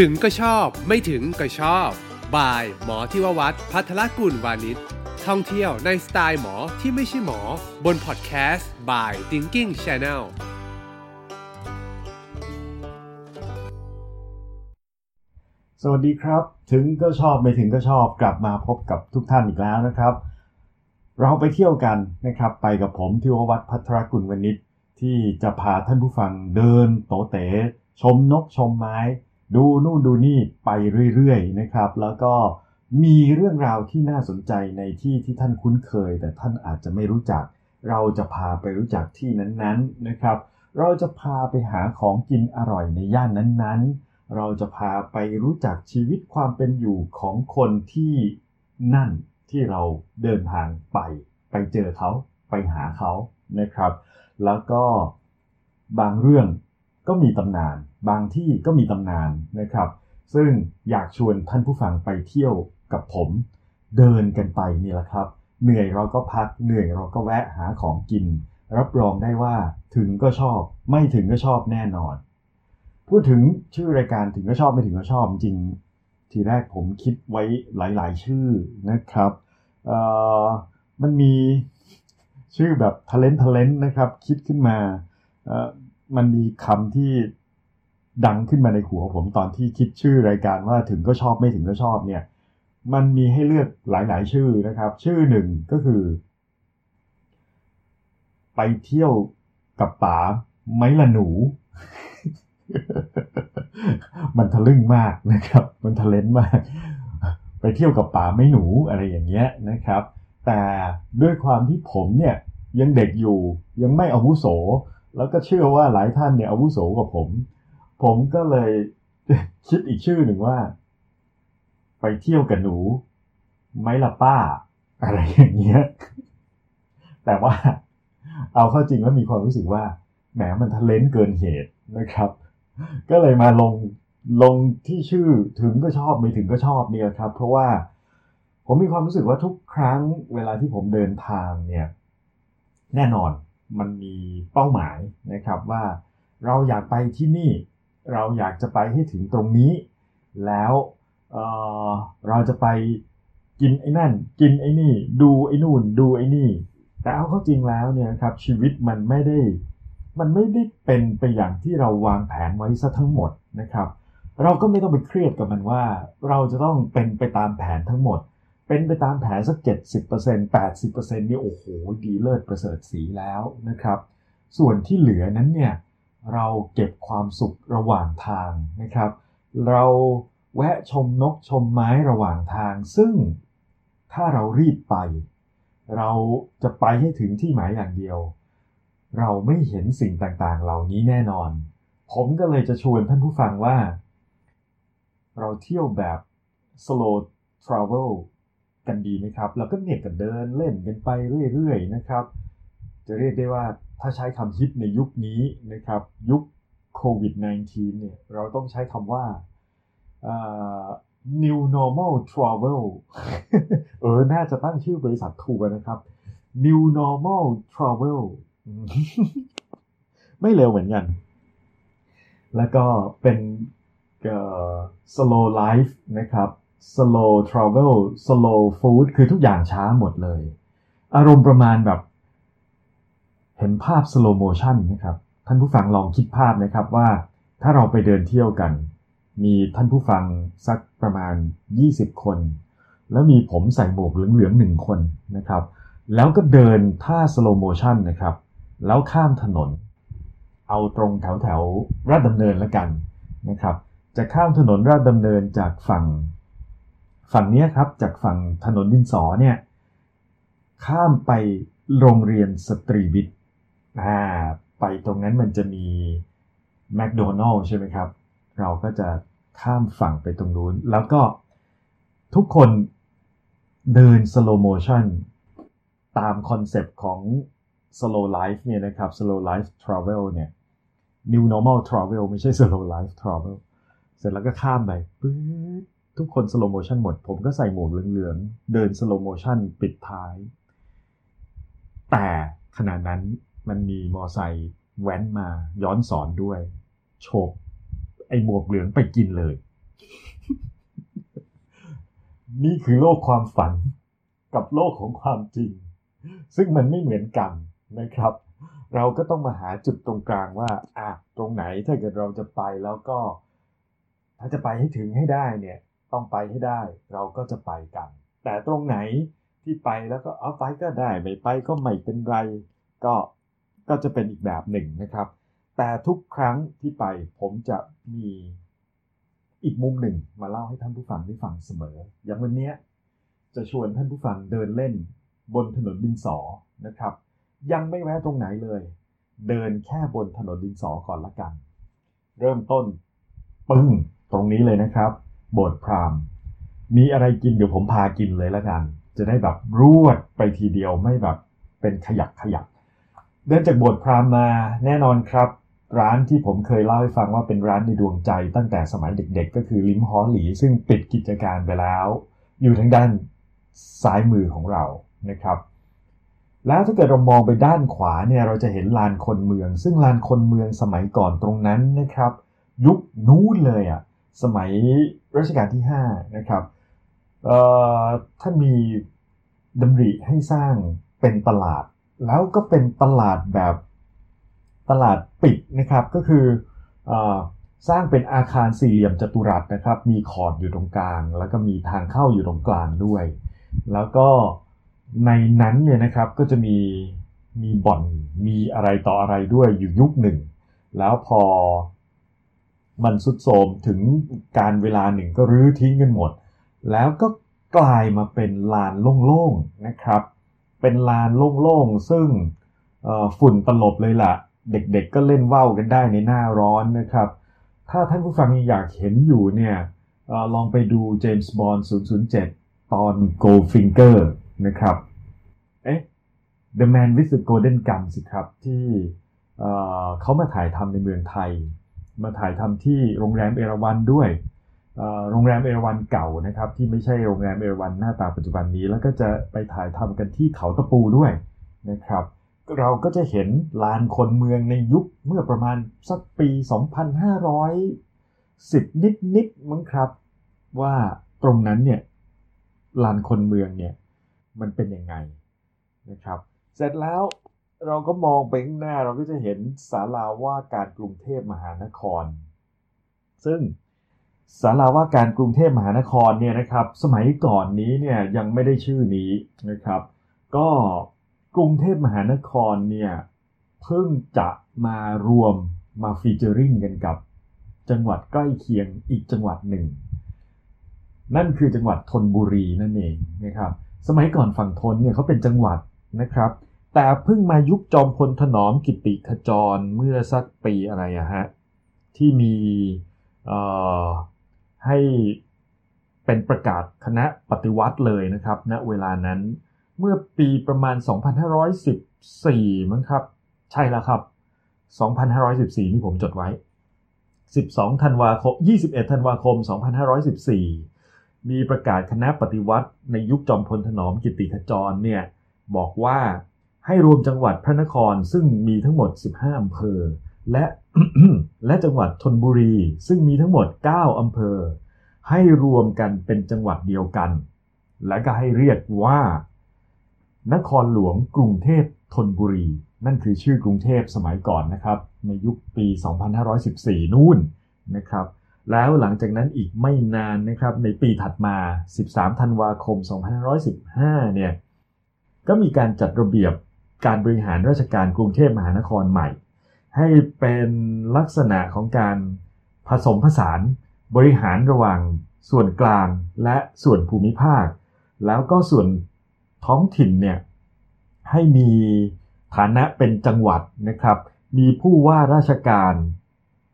ถึงก็ชอบ ไม่ถึงก็ชอบ บาย หมอที่ววัดพัทรกุลวานิชท่องเที่ยวในสไตล์หมอที่ไม่ใช่หมอ บนพอดแคสต์ by Thinking Channel สวัสดีครับ ถึงก็ชอบไม่ถึงก็ชอบกลับมาพบกับทุกท่านอีกแล้วนะครับ เราไปเที่ยวกันนะครับ ไปกับผมทิววัฒน์พัทรกุลวณิชที่จะพาท่านผู้ฟังเดินโตเต๋ชมนกชมไม้ ดูนู่นดูนี่ไปเรื่อยๆนะครับ แล้วก็มีเรื่องราวที่น่าสนใจในที่ที่ท่านคุ้นเคย แต่ท่านอาจจะไม่รู้จัก เราจะพาไปรู้จักที่นั้นๆนะครับ เราจะพาไปหาของกินอร่อยในย่านนั้นๆ เราจะพาไปรู้จักชีวิตความเป็นอยู่ของคนที่นั่นที่เราเดินทางไป ไปเจอเขาไปหาเขานะครับ แล้วก็บางเรื่อง ก็มีตำนาน บางที่ก็มีตำนานนะครับ ซึ่งอยากชวนท่านผู้ฟังไปเที่ยวกับผม เดินกันไปนี่แหละครับ เหนื่อยเราก็พักเหนื่อยเราก็แวะหาของกิน รับรองได้ว่าถึงก็ชอบ ไม่ถึงก็ชอบแน่นอน พูดถึงชื่อรายการถึงก็ชอบไม่ถึงก็ชอบจริงทีแรกผมคิดไว้หลาย ๆ ชื่อนะครับมันมีชื่อแบบท ALENT TALENT นะครับ คิดขึ้นมา มันมีคำที่ดังขึ้นมาในหัวผมตอนที่คิดชื่อรายการว่าถึงก็ชอบไม่ถึงก็ชอบเนี่ย มันมีให้เลือกหลาย ๆ ชื่อนะครับ ชื่อหนึ่งก็คือ ไปเที่ยวกับป๋าไม้ละหนู มันทะลึ่งมากนะครับ มันทะเลนมาก ไปเที่ยวกับป๋าไม่หนูอะไรอย่างเงี้ยนะครับ แต่ด้วยความที่ผมเนี่ยยังเด็กอยู่ยังไม่อาวุโส แล้วก็เชื่อว่าหลายท่านเนี่ยอาวุโสกว่าผม ผมก็เลยคิดอีกชื่อหนึ่งว่า ไปเที่ยวกับหนูไม้ละป้า อะไรอย่างเงี้ย แต่ว่าเอาเข้าจริงแล้วมีความรู้สึกว่าแหมมันทะเลนเกินเหตุนะครับ ก็เลยมาลงลงที่ชื่อถึงก็ชอบไม่ถึงก็ชอบเนี่ยครับ เพราะว่าผมมีความรู้สึกว่าทุกครั้งเวลาที่ผมเดินทางเนี่ย แน่นอน มันมีเป้าหมายนะครับว่าเราอยากไปที่นี่เราอยากจะไปให้ถึงตรงนี้ แล้วเเราจะไปกินไอ้นั่น กินไอ้นี่ ดูไอ้นู่น ดูไอ้นี่ แต่เอาเข้าจริงแล้วเนี่ยครับชีวิตมันไม่ได้มันไม่ได้เป็นไปอย่างที่เราวางแผนไว้ซะทั้งหมดนะครับ เราก็ไม่ต้องไปเครียดกับมันว่า เราจะต้องเป็นไปตามแผนทั้งหมด เป็นไปตามแผนสัก 70% 80%นี่โอ้โห ดีเลิศประเสริฐสีแล้วนะครับ ส่วนที่เหลือนั้นเนี่ยเราเก็บความสุขระหว่างทางนะครับ เราแวะชมนกชมไม้ระหว่างทาง ซึ่งถ้าเรารีบไป เราจะไปให้ถึงที่หมายอย่างเดียว เราไม่เห็นสิ่งต่างๆ เหล่านี้แน่นอน ผมก็เลยจะชวนท่านผู้ฟังว่า เราเที่ยวแบบ slow travel กันดีไหมครับแล้วก็เนี่ยกันเดินเล่นกันไปเรื่อยๆนะครับ จะเรียกได้ว่าถ้าใช้คำฮิตในยุคนี้นะครับ ยุคโควิด -19 เนี่ยเราต้องใช้คำว่า new normal travel เออ น่าจะตั้งชื่อบริษัทถูกนะครับ new normal travel ไม่เร็วเหมือนกัน แล้วก็เป็น slow life นะครับ slow travel slow food คือทุกอย่างช้าหมดเลย อารมณ์ประมาณแบบ เห็นภาพ slow motion นะครับ ท่านผู้ฟังลองคิดภาพนะครับว่าถ้าเราไปเดินเที่ยวกัน มีท่านผู้ฟังสักประมาณ 20 คน แล้วมีผมใส่หมวกเหลืองๆหนึ่งคนนะครับ แล้วก็เดินท่า slow motion นะครับ แล้วข้ามถนน เอาตรงแถวแถวราชดำเนินแล้วกันนะครับ จะข้ามถนนราชดำเนินจากฝั่ง ฝั่งนี้ครับจากฝั่งถนนดินสอเนี่ยข้ามไปโรงเรียนสตรีวิทย์อ่าไปตรงนั้นมันจะมีแมคโดนัลล์ใช่ไหมครับ เราก็จะข้ามฝั่งไปตรงนู้น แล้วก็ทุกคนเดิน slow motion ตามคอนเซปต์ของ slow life เนี่ยนะครับ slow life travel เนี่ย new normal travel ไม่ใช่ slow life travel เสร็จแล้วก็ข้ามไปปื๊ด ทุกคน slow motion หมด ผมก็ใส่หมวกเหลืองๆ เดิน slow motion ปิดท้าย แต่ขณะนั้นมันมีมอไซค์แว้นมาย้อนสอนด้วย โฉบไอ้หมวกเหลืองไปกินเลย นี่คือโลกความฝันกับโลกของความจริง ซึ่งมันไม่เหมือนกันนะครับ เราก็ต้องมาหาจุดตรงกลางว่าอะตรงไหนถ้าเกิดเราจะไปแล้วก็ ถ้าจะไปให้ถึงให้ได้เนี่ย ต้องไปให้ได้เราก็จะไปกัน แต่ตรงไหนที่ไปแล้วก็เอาไปก็ได้ไม่ไปก็ไม่เป็นไร ก็ก็จะเป็นอีกแบบหนึ่งนะครับ แต่ทุกครั้งที่ไปผมจะมีอีกมุมหนึ่งมาเล่าให้ท่านผู้ฟังได้ฟังเสมอ อย่างวันนี้จะชวนท่านผู้ฟังเดินเล่นบนถนนดินสอนะครับ ยังไม่แวะตรงไหนเลย เดินแค่บนถนนดินสอก่อนละกัน เริ่มต้นปึ้งตรงนี้เลยนะครับ โบสถ์พราหมณ์มีอะไรกินเดี๋ยวผมพากินเลยละกัน จะได้แบบรวดไปทีเดียวไม่แบบเป็นขยักขยัก เดินจากโบสถ์พราหมณ์มาแน่นอนครับ ร้านที่ผมเคยเล่าให้ฟังว่าเป็นร้านในดวงใจ ตั้งแต่สมัยเด็กๆ ก็คือลิมฮอหลี ซึ่งปิดกิจการไปแล้ว อยู่ทางด้านซ้ายมือของเรานะครับ แล้วถ้าเกิดเรามองไปด้านขวาเนี่ยเราจะเห็นลานคนเมือง ซึ่งลานคนเมืองสมัยก่อนตรงนั้นนะครับ ยุคนู้นเลยอะ่ะ สมัยรัชกาลที่5นะครับท่านมีดำริให้สร้างเป็นตลาด แล้วก็เป็นตลาดแบบตลาดปิดนะครับก็คืออสร้างเป็นอาคารสี่เหลี่ยมจัตุรัสนะครับ มีขอดอยู่ตรงกลาง แล้วก็มีทางเข้าอยู่ตรงกลางด้วย แล้วก็ในนั้นเนี่ยนะครับก็จะมีมีบ่อนมีอะไรต่ออะไรด้วยอยู่ยุคหนึ่ง แล้วพอ มันสุดโทมถึงการเวลาหนึ่งก็รื้อทิ้งกันหมด แล้วก็กลายมาเป็นลานโล่งๆนะครับ เป็นลานโล่งๆซึ่งฝุ่นตลบเลยล่ะ เด็กๆก็เล่นว่าวกันได้ในหน้าร้อนนะครับ ถ้าท่านผู้ฟังอยากเห็นอยู่เนี่ยอลองไปดู James Bond 007 ตอน Goldfinger นะครับ เอ๊ะ The Man with the Golden Gun สิครับ ที่เขามาถ่ายทำในเมืองไทย มาถ่ายทำที่โรงแรมเอราวันด้วยโรงแรมเอราวันเก่านะครับที่ไม่ใช่โรงแรมเอราวันหน้าตาปัจจุบันนี้ แล้วก็จะไปถ่ายทำกันที่เขาตะปูด้วยนะครับเราก็จะเห็นลานคนเมืองในยุคเมื่อประมาณสักปี 2510 นิดนิดมั้งครับ ว่าตรงนั้นเนี่ยลานคนเมืองเนี่ยมันเป็นยังไงนะครับ เสร็จแล้ว เราก็มองไปข้างหน้าเราก็จะเห็นศาลาว่าการกรุงเทพมหานคร ซึ่งศาลาว่าการกรุงเทพมหานครเนี่ยนะครับ สมัยก่อนนี้เนี่ยยังไม่ได้ชื่อนี้นะครับ ก็กรุงเทพมหานครเนี่ยเพิ่งจะมารวมมาฟีเจอริงกันกับ จังหวัดใกล้เคียงอีกจังหวัดหนึ่ง นั่นคือจังหวัดธนบุรีนั่นเองนะครับ สมัยก่อนฝั่งทนเนี่ยเขาเป็นจังหวัดนะครับ แต่เพิ่งมายุคจอมพลถนอมกิติขจรเมื่อสักปีอะไรอะฮะที่มีให้เป็นประกาศคณะปฏิวัติเลยนะครับณนะเวลานั้นเมื่อปีประมาณ 2514 มั้งครับ ใช่แล้วครับ 2514 นี่ผมจดไว้ 12 ธันวาคม 21 ธันวาคม 2514 มีประกาศคณะปฏิวัติในยุคจอมพลถนอมกิติขจรเนี่ย บอกว่า ให้รวมจังหวัดพระนครซึ่งมีทั้งหมด 15อำเภอ และและจังหวัดธนบุรี ซึ่งมีทั้งหมด 9อำเภอ ให้รวมกันเป็นจังหวัดเดียวกัน และก็ให้เรียกว่า นครหลวงกรุงเทพธนบุรี นั่นคือชื่อกรุงเทพสมัยก่อนนะครับ ในยุคปี 2514 นู่นนะครับแล้วหลังจากนั้นอีกไม่นานนะครับในปีถัดมา 13 ธันวาคม 2515 เนี่ย ก็มีการจัดระเบียบ การบริหารราชการกรุงเทพมหานครใหม่ ให้เป็นลักษณะของการผสมผสานบริหารระหว่างส่วนกลางและส่วนภูมิภาค แล้วก็ส่วนท้องถิ่นเนี่ยให้มีฐานะเป็นจังหวัดนะครับ มีผู้ว่าราชการ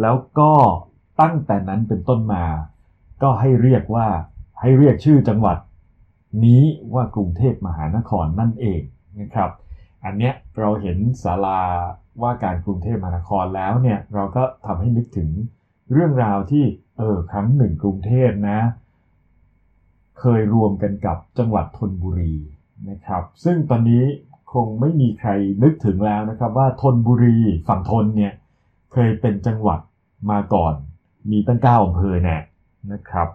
แล้วก็ตั้งแต่นั้นเป็นต้นมา ก็ให้เรียกว่าให้เรียกชื่อจังหวัด นี้ว่ากรุงเทพมหานครนั่นเองนะครับ อันเนี้ยเราเห็นศาลาว่าการกรุงเทพมหานครแล้วเนี่ยเราก็ทำให้นึกถึงเรื่องราวที่เออครั้งหนึ่งกรุงเทพนะ เคยรวมกันกับจังหวัดธนบุรีนะครับ ซึ่งตอนนี้คงไม่มีใครนึกถึงแล้วนะครับ ว่าธนบุรีฝั่งธนเนี่ยเคยเป็นจังหวัดมาก่อน มีตั้งเก้าอำเภอแน่นะครับ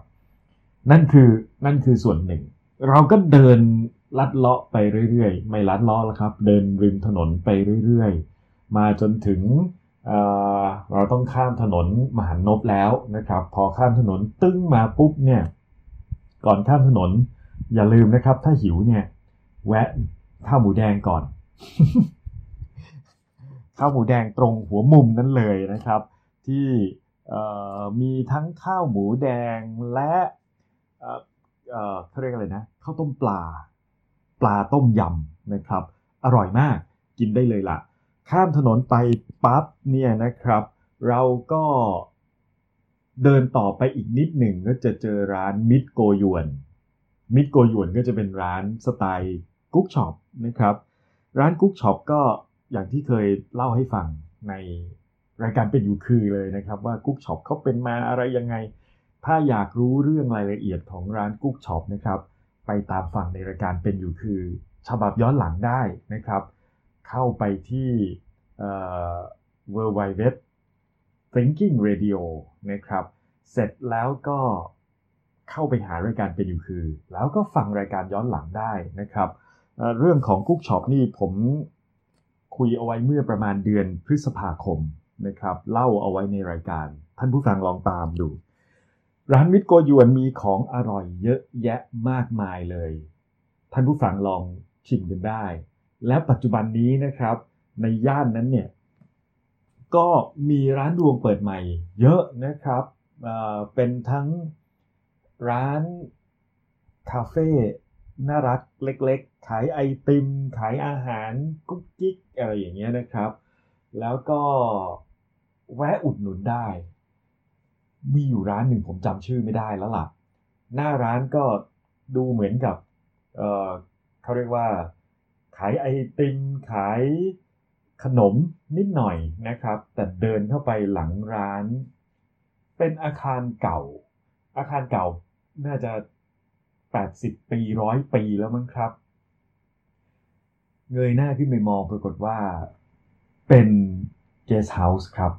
นั่นคือนั่นคือส่วนหนึ่ง เราก็เดิน ลัดเลาะไปเรื่อยๆ ไม่ลัดเลาะแล้วครับ เดินริมถนนไปเรื่อยๆ มาจนถึงเเราต้องข้ามถนนมหันนบแล้วนะครับ พอข้ามถนนตึ้งมาปุ๊บเนี่ย ก่อนข้ามถนน อย่าลืมนะครับ ถ้าหิวเนี่ย แวะข้าวหมูแดงก่อนข้าวหมูแดงตรงหัวมุมนั้นเลยนะครับ ที่มีทั้งข้าวหมูแดงและเขาเรียกอะไรนะข้าวต้มปลา ปลาต้มยำนะครับ อร่อยมากกินได้เลยละ่ะ ข้ามถนนไปปั๊บเนี่ยนะครับ เราก็เดินต่อไปอีกนิดหนึ่งก็จะเจอร้านมิตรโกหย่วนมิตรโกหย่วนก็จะเป็นร้านสไตล์กุ๊กช็อปนะครับ ร้านกุ๊กช็อปก็อย่างที่เคยเล่าให้ฟังในรายการเป็นอยู่คือเลยนะครับ ว่ากุ๊กช็อปเขาเป็นมาอะไรยังไง ถ้าอยากรู้เรื่องรายละเอียดของร้านกุ๊กช็อปนะครับ ไปตามฟังในรายการเป็นอยู่คือ ฉบับย้อนหลังได้นะครับ เข้าไปที่ w w w thinking radio นะครับ เสร็จแล้วก็เข้าไปหารายการเป็นอยู่คือ แล้วก็ฟังรายการย้อนหลังได้นะครับเรื่องของกุ๊กช็อปนี่ผมคุยเอาไว้เมื่อประมาณเดือนพฤษภาคมนะครับ เล่าเอาไว้ในรายการ ท่านผู้ฟังลองตามดู ร้านมิตรโกยวนมีของอร่อยเยอะแยะมากมายเลย ท่านผู้ฟังลองชิมกันได้ และปัจจุบันนี้นะครับ ในย่านนั้นเนี่ย ก็มีร้านรวงเปิดใหม่ เยอะนะครับเป็นทั้งร้านคาเฟ่น่ารักเล็กๆ ขายไอติม ขายอาหารกุ๊กกิ๊กอะไรอย่างเงี้ยนะครับ แล้วก็แวะอุดหนุนได้ มีอยู่ร้านหนึ่งผมจำชื่อไม่ได้แล้วล่ะ หน้าร้านก็ดูเหมือนกับเเขาเรียกว่า ขายไอติมขายขนมนิดหน่อยนะครับ แต่เดินเข้าไปหลังร้าน เป็นอาคารเก่า อาคารเก่าน่าจะ 80 ปีร้อยปีแล้วมั้งครับ เงยหน้าขึ้นไปมองปรากฏว่าเป็นเกสต์เฮาส์ครับ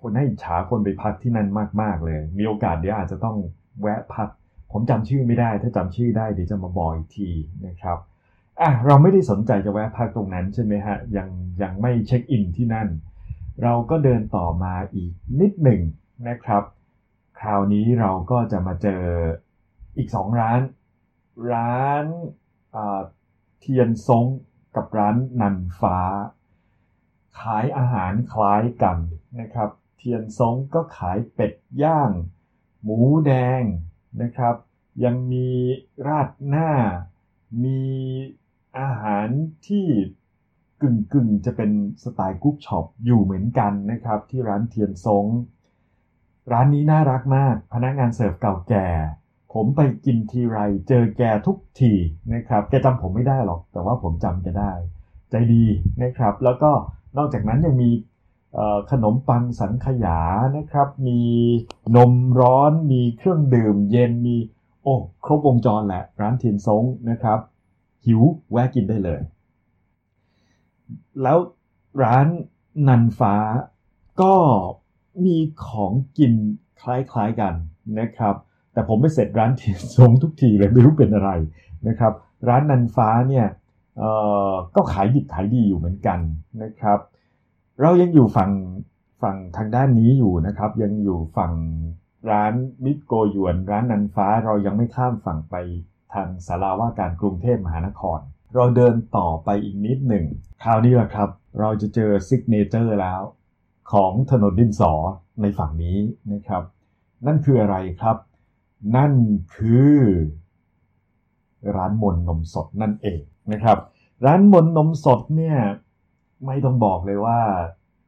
คนน่าอิจฉาคนไปพักที่นั่นมาก ๆ เลย มีโอกาสเดี๋ยวอาจจะต้องแวะพัก ผมจำชื่อไม่ได้ ถ้าจำชื่อได้เดี๋ยวจะมาบอกอีกทีนะครับอะเราไม่ได้สนใจจะแวะพักตรงนั้นใช่ไหมฮะยังยังไม่ check in ที่นั่น เราก็เดินต่อมาอีกนิดหนึ่งนะครับ คราวนี้เราก็จะมาเจออีกสองร้าน ร้านเทียนซงกับร้านนันฟ้า ขายอาหารคล้ายกันนะครับ เทียนซงก็ขายเป็ดย่าง หมูแดงนะครับ ยังมีราดหน้า มีอาหารที่กึ่งกึ่งจะเป็นสไตล์กุ๊กช็อปอยู่เหมือนกันนะครับ ที่ร้านเทียนซงร้านนี้น่ารักมาก พนักงานเสิร์ฟเก่าแก่ ผมไปกินทีไรเจอแกทุกทีนะครับ แกจำผมไม่ได้หรอก แต่ว่าผมจำแกได้ ใจดีนะครับ แล้วก็ นอกจากนั้นยังมีขนมปังสังขยานะครับ มีนมร้อน มีเครื่องดื่ม เย็น มีโอ้ครบวงจรแหละ ร้านเทียนซงนะครับ หิวแวะกินได้เลย แล้วร้านนันฟ้าก็มีของกินคล้ายๆกันนะครับ แต่ผมไปเสร็จร้านเที่ทรงทุกทีเลยไม่รู้เป็นอะไรนะครับ ร้านนันฟ้าเนี่ย ก็ขายดิบขายดีอยู่เหมือนกันนะครับ เรายังอยู่ฝั่งฝั่งทางด้านนี้อยู่นะครับ ยังอยู่ฝั่งร้านมิตโกยวน ร้านนันฟ้าเรายังไม่ข้ามฝั่งไปทางสาราว่าการกรุงเทพมหานคร เราเดินต่อไปอีกนิดหนึ่ง คราวนี้แหละครับ เราจะเจอ signature แล้ว ของถนนดินสอในฝั่งนี้นะครับ นั่นคืออะไรครับ นั่นคือ ร้านมนต์นมสดนั่นเอง นะครับ ร้านมนต์นมสดเนี่ยไม่ต้องบอกเลยว่า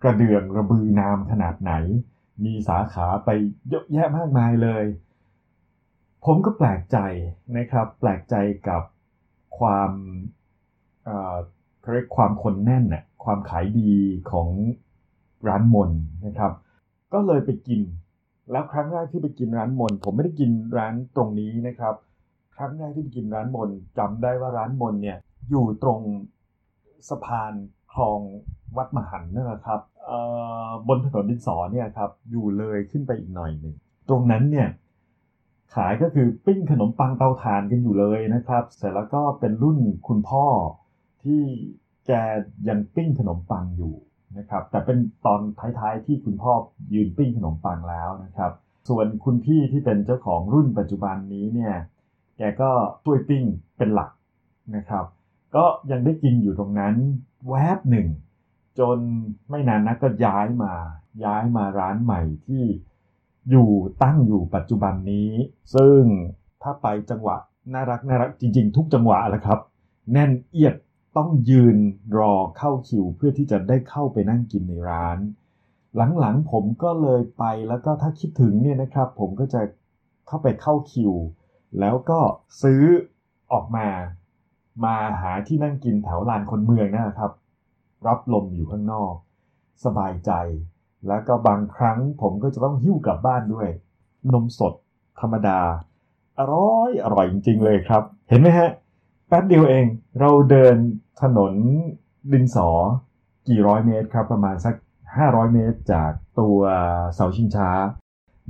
กระเดื่องระบือนามขนาดไหน มีสาขาไปเยอะแยะมากมายเลย ผมก็แปลกใจนะครับ แปลกใจกับความเขาเรียกความคนแน่นน่ะความขายดีของร้านมนนะครับ ก็เลยไปกิน แล้วครั้งแรกที่ไปกินร้านมน ผมไม่ได้กินร้านตรงนี้นะครับ ครั้งแรกที่ไปกินร้านมนจำได้ว่าร้านมนเนี่ย อยู่ตรงสะพานคลองวัดมหันนั่นแหละครับบนถนนดินสอเนี่ยครับอยู่เลยขึ้นไปอีกหน่อยหนึ่งตรงนั้นเนี่ยขายก็คือปิ้งขนมปังเตาถ่านกันอยู่เลยนะครับ เสร็จแล้วก็เป็นรุ่นคุณพ่อที่แกยังปิ้งขนมปังอยู่นะครับแต่เป็นตอนท้ายๆที่คุณพ่อยืนปิ้งขนมปังแล้วนะครับ ส่วนคุณพี่ที่เป็นเจ้าของรุ่นปัจจุบันนี้เนี่ยแกก็ช่วยปิ้งเป็นหลักนะครับ ก็ยังได้กินอยู่ตรงนั้นแวบหนึ่ง จนไม่นานนักก็ย้ายมา ย้ายมาร้านใหม่ที่อยู่ตั้งอยู่ปัจจุบันนี้ ซึ่งถ้าไปจังหวะน่ารักน่ารักจริง ๆ ทุกจังหวะแหละครับ แน่นเอียดต้องยืนรอเข้าคิวเพื่อที่จะได้เข้าไปนั่งกินในร้าน หลังๆผมก็เลยไปแล้วก็ถ้าคิดถึงเนี่ยนะครับ ผมก็จะเข้าไปเข้าคิว แล้วก็ซื้อออกมา มาหาที่นั่งกินแถวลานคนเมืองนะครับ รับลมอยู่ข้างนอก สบายใจ แล้วก็บางครั้งผมก็จะต้องหิ้วกลับบ้านด้วย นมสด ธรรมดา อร่อยอร่อยจริง ๆ เลยครับ เห็นไหมฮะ แป๊บเดียวเอง เราเดินถนนดินสอ กี่ร้อยเมตรครับ ประมาณสัก 500 เมตรจากตัวเสาชิงช้า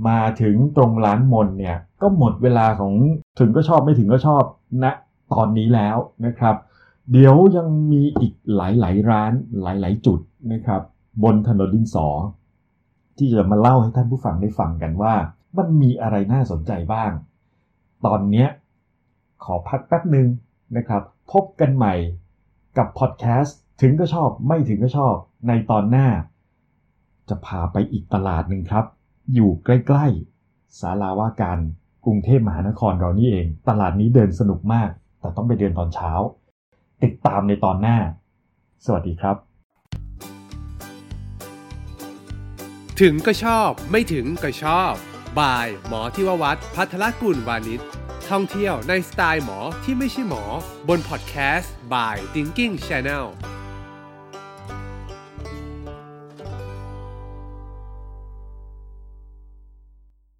มาถึงตรงร้านมนเนี่ย ก็หมดเวลาของถึงก็ชอบไม่ถึงก็ชอบณนะ ตอนนี้แล้วนะครับ เดี๋ยวยังมีอีกหลาย ๆ ร้านหลาย ๆ จุดนะครับ บนถนนดินสอ ที่จะมาเล่าให้ท่านผู้ฟังได้ฟังกันว่า มันมีอะไรน่าสนใจบ้าง ตอนนี้ขอพักแป๊บหนึ่งนะครับ พบกันใหม่กับพอดแคสต์ถึงก็ชอบไม่ถึงก็ชอบในตอนหน้า จะพาไปอีกตลาดหนึ่งครับ อยู่ใกล้ๆศาลาว่าการกรุงเทพมหานครเรานี่เอง ตลาดนี้เดินสนุกมาก แต่ต้องไปเดินตอนเช้า ติดตามในตอนหน้า สวัสดีครับ ถึงก็ชอบไม่ถึงก็ชอบบาย หมอที่ววัดพัทรกุลวานิชท่องเที่ยวในสไตล์หมอที่ไม่ใช่หมอ บนพอดแคสต์ by Thinking Channel